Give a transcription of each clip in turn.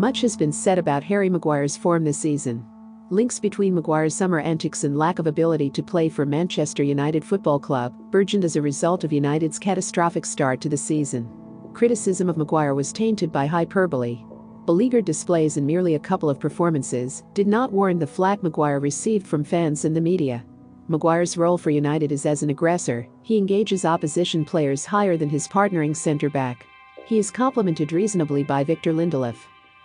Much has been said about Harry Maguire's form this season. Links between Maguire's summer antics and lack of ability to play for Manchester United Football Club burgeoned as a result of United's catastrophic start to the season. Criticism of Maguire was tainted by hyperbole. Beleaguered displays in merely a couple of performances did not warrant the flack Maguire received from fans and the media. Maguire's role for United is as an aggressor, he engages opposition players higher than his partnering centre back. He is complemented reasonably by Victor Lindelof.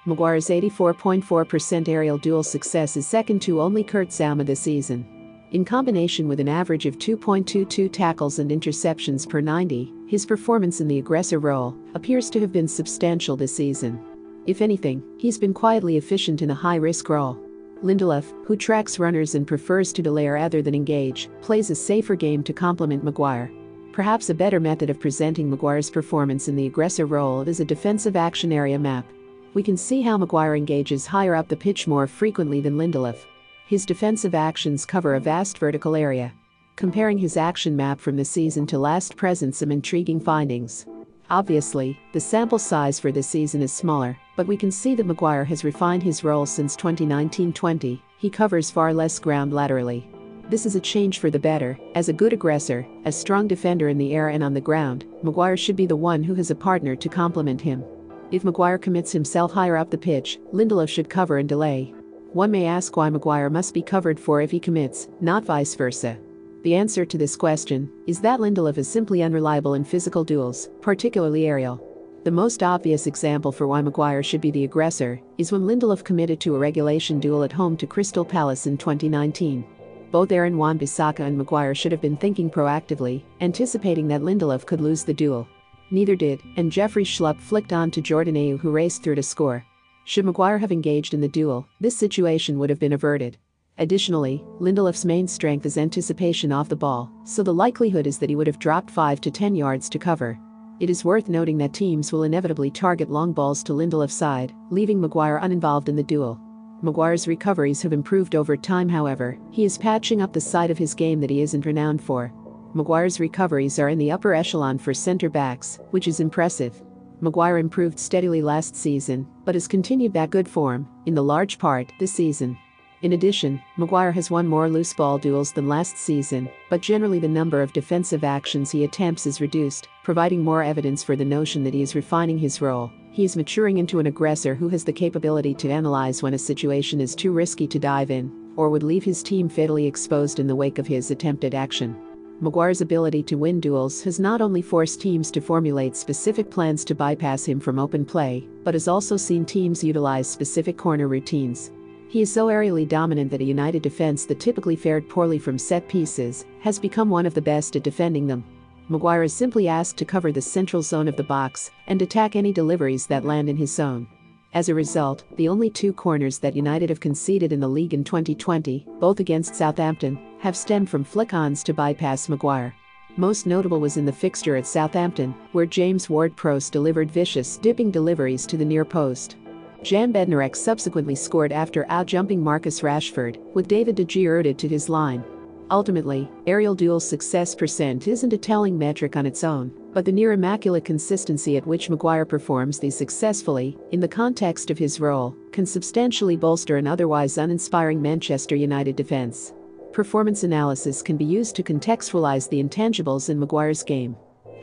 Maguire's 84.4% aerial duel success is second to only Kurt Zouma this season. In combination with an average of 2.22 tackles and interceptions per 90, his performance in the aggressor role appears to have been substantial this season. If anything, he's been quietly efficient in a high risk role. Lindelof, who tracks runners and prefers to delay rather than engage, plays a safer game to complement Maguire. Perhaps a better method of presenting Maguire's performance in the aggressor role is a defensive action area map we can see how Maguire engages higher up the pitch more frequently than Lindelof. His defensive actions cover a vast vertical area. Comparing his action map from the season to last presents some intriguing findings. Obviously, the sample size for this season is smaller, but we can see that Maguire has refined his role since 2019-20. He covers far less ground laterally. This is a change for the better. As a good aggressor, a strong defender in the air and on the ground, Maguire should be the one who has a partner to complement him. If Maguire commits himself higher up the pitch, Lindelof should cover and delay. One may ask why Maguire must be covered for if he commits, not vice versa. The answer to this question is that Lindelof is simply unreliable in physical duels, particularly aerial. The most obvious example for why Maguire should be the aggressor is when Lindelof committed to a regulation duel at home to Crystal Palace in 2019. Both Aaron Wan-Bissaka and Maguire should have been thinking proactively, anticipating that Lindelof could lose the duel. Neither did, and Jeffrey Schlupp flicked on to Jordan Ayew who raced through to score. Should Maguire have engaged in the duel, this situation would have been averted. Additionally, Lindelof's main strength is anticipation off the ball, so the likelihood is that he would have dropped 5 to 10 yards to cover. It is worth noting that teams will inevitably target long balls to Lindelof's side, leaving Maguire uninvolved in the duel. Maguire's recoveries have improved over time, however, he is patching up the side of his game that he isn't renowned for. Maguire's recoveries are in the upper echelon for centre backs, which is impressive. Maguire improved steadily last season, but has continued that good form, in the large part, this season. In addition, Maguire has won more loose ball duels than last season, but generally the number of defensive actions he attempts is reduced, providing more evidence for the notion that he is refining his role. He is maturing into an aggressor who has the capability to analyze when a situation is too risky to dive in, or would leave his team fatally exposed in the wake of his attempted action. Maguire's ability to win duels has not only forced teams to formulate specific plans to bypass him from open play, but has also seen teams utilize specific corner routines. He is so aerially dominant that a United defense that typically fared poorly from set pieces has become one of the best at defending them. Maguire is simply asked to cover the central zone of the box and attack any deliveries that land in his zone. As a result, the only two corners that United have conceded in the league in 2020, both against Southampton, have stemmed from flick-ons to bypass Maguire. Most notable was in the fixture at Southampton, where James Ward-Prowse delivered vicious, dipping deliveries to the near post. Jan Bednarek subsequently scored after out-jumping Marcus Rashford, with David de Gea to his line. Ultimately, aerial duel's success percent isn't a telling metric on its own, but the near immaculate consistency at which Maguire performs these successfully, in the context of his role, can substantially bolster an otherwise uninspiring Manchester United defence. Performance analysis can be used to contextualize the intangibles in Maguire's game.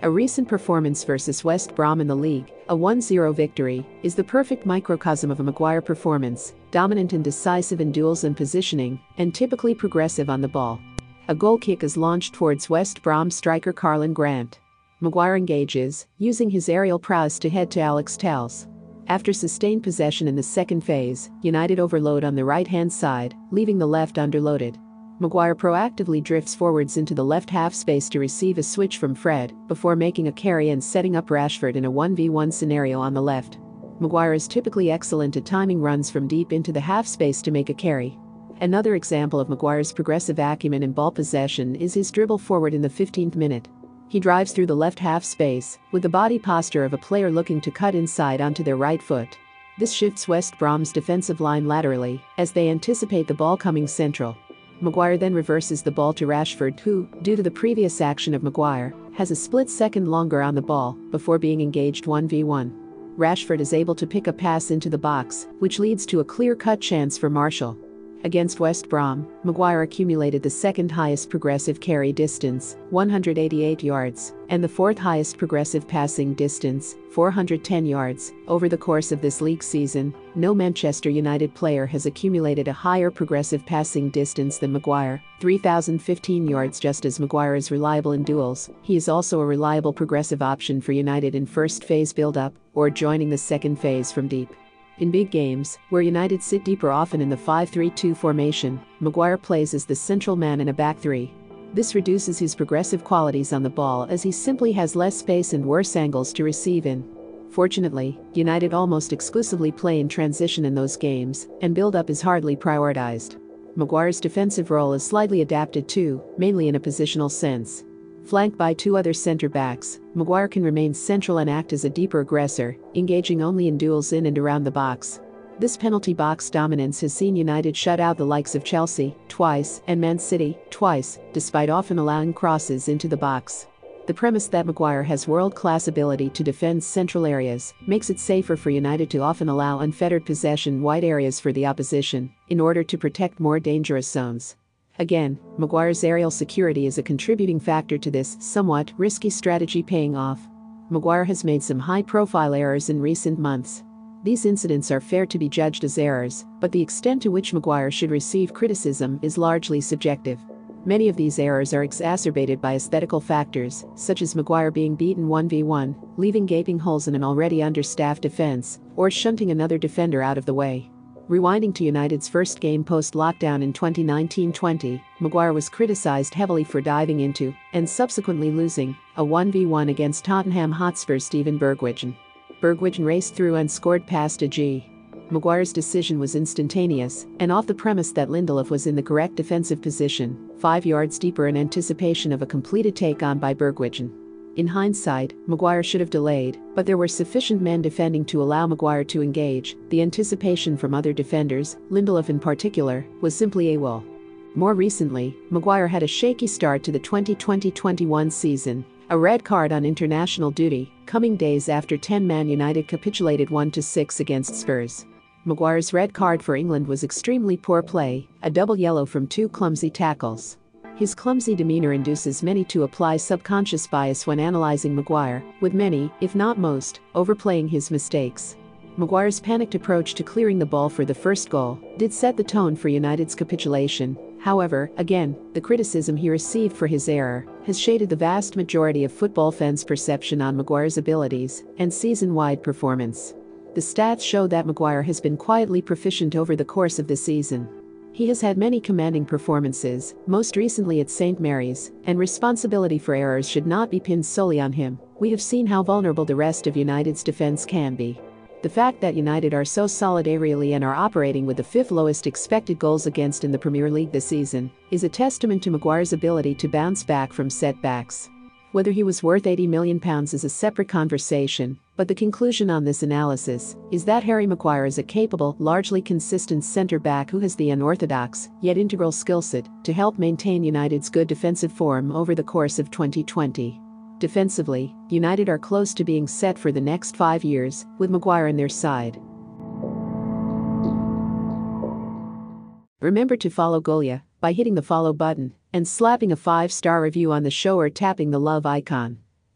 A recent performance versus West Brom in the league, a 1-0 victory, is the perfect microcosm of a Maguire performance, dominant and decisive in duels and positioning, and typically progressive on the ball. A goal kick is launched towards West Brom striker Karlan Grant. Maguire engages, using his aerial prowess to head to Alex Telles. After sustained possession in the second phase, United overload on the right-hand side, leaving the left underloaded. Maguire proactively drifts forwards into the left half space to receive a switch from Fred, before making a carry and setting up Rashford in a 1v1 scenario on the left. Maguire is typically excellent at timing runs from deep into the half space to make a carry. Another example of Maguire's progressive acumen in ball possession is his dribble forward in the 15th minute. He drives through the left half space, with the body posture of a player looking to cut inside onto their right foot. This shifts West Brom's defensive line laterally, as they anticipate the ball coming central. Maguire then reverses the ball to Rashford, who, due to the previous action of Maguire, has a split second longer on the ball before being engaged 1v1. Rashford is able to pick a pass into the box, which leads to a clear cut chance for Martial. Against West Brom, Maguire accumulated the second highest progressive carry distance, 188 yards, and the fourth highest progressive passing distance, 410 yards. Over the course of this league season, no Manchester United player has accumulated a higher progressive passing distance than Maguire, 3,015 yards. Just as Maguire is reliable in duels, he is also a reliable progressive option for United in first phase build up or joining the second phase from deep. In big games, where United sit deeper often in the 5 3 2 formation, Maguire plays as the central man in a back three. This reduces his progressive qualities on the ball as he simply has less space and worse angles to receive in. Fortunately, United almost exclusively play in transition in those games, and build up is hardly prioritized. Maguire's defensive role is slightly adapted too, mainly in a positional sense. Flanked by two other center backs, Maguire can remain central and act as a deeper aggressor, engaging only in duels in and around the box. This penalty box dominance has seen United shut out the likes of Chelsea, twice, and Man City, twice, despite often allowing crosses into the box. The premise that Maguire has world class ability to defend central areas makes it safer for United to often allow unfettered possession wide areas for the opposition, in order to protect more dangerous zones. Again, Maguire's aerial security is a contributing factor to this somewhat risky strategy paying off. Maguire has made some high profile errors in recent months. These incidents are fair to be judged as errors, but the extent to which Maguire should receive criticism is largely subjective. Many of these errors are exacerbated by aesthetical factors, such as Maguire being beaten 1v1, leaving gaping holes in an already understaffed defense, or shunting another defender out of the way. Rewinding to United's first game post lockdown in 2019 20, Maguire was criticised heavily for diving into, and subsequently losing, a 1v1 against Tottenham Hotspur's Steven Bergwijn. Bergwijn raced through and scored past a G. Maguire's decision was instantaneous, and off the premise that Lindelof was in the correct defensive position, five yards deeper in anticipation of a completed take on by Bergwijn. In hindsight, Maguire should have delayed, but there were sufficient men defending to allow Maguire to engage. The anticipation from other defenders, Lindelof in particular, was simply AWOL. More recently, Maguire had a shaky start to the 2020-21 season, a red card on international duty, coming days after 10 Man United capitulated 1-6 against Spurs. Maguire's red card for England was extremely poor play, a double yellow from two clumsy tackles. His clumsy demeanor induces many to apply subconscious bias when analyzing Maguire, with many, if not most, overplaying his mistakes. Maguire's panicked approach to clearing the ball for the first goal did set the tone for United's capitulation. However, again, the criticism he received for his error has shaded the vast majority of football fans' perception on Maguire's abilities and season wide performance. The stats show that Maguire has been quietly proficient over the course of the season. He has had many commanding performances, most recently at St. Mary's, and responsibility for errors should not be pinned solely on him. We have seen how vulnerable the rest of United's defense can be. The fact that United are so solid aerially and are operating with the fifth lowest expected goals against in the Premier League this season is a testament to Maguire's ability to bounce back from setbacks. Whether he was worth 80 million pounds is a separate conversation, but the conclusion on this analysis is that Harry Maguire is a capable, largely consistent centre back who has the unorthodox, yet integral skill set to help maintain United's good defensive form over the course of 2020. Defensively, United are close to being set for the next five years, with Maguire on their side. Remember to follow Golia by hitting the follow button and slapping a 5-star review on the show or tapping the love icon.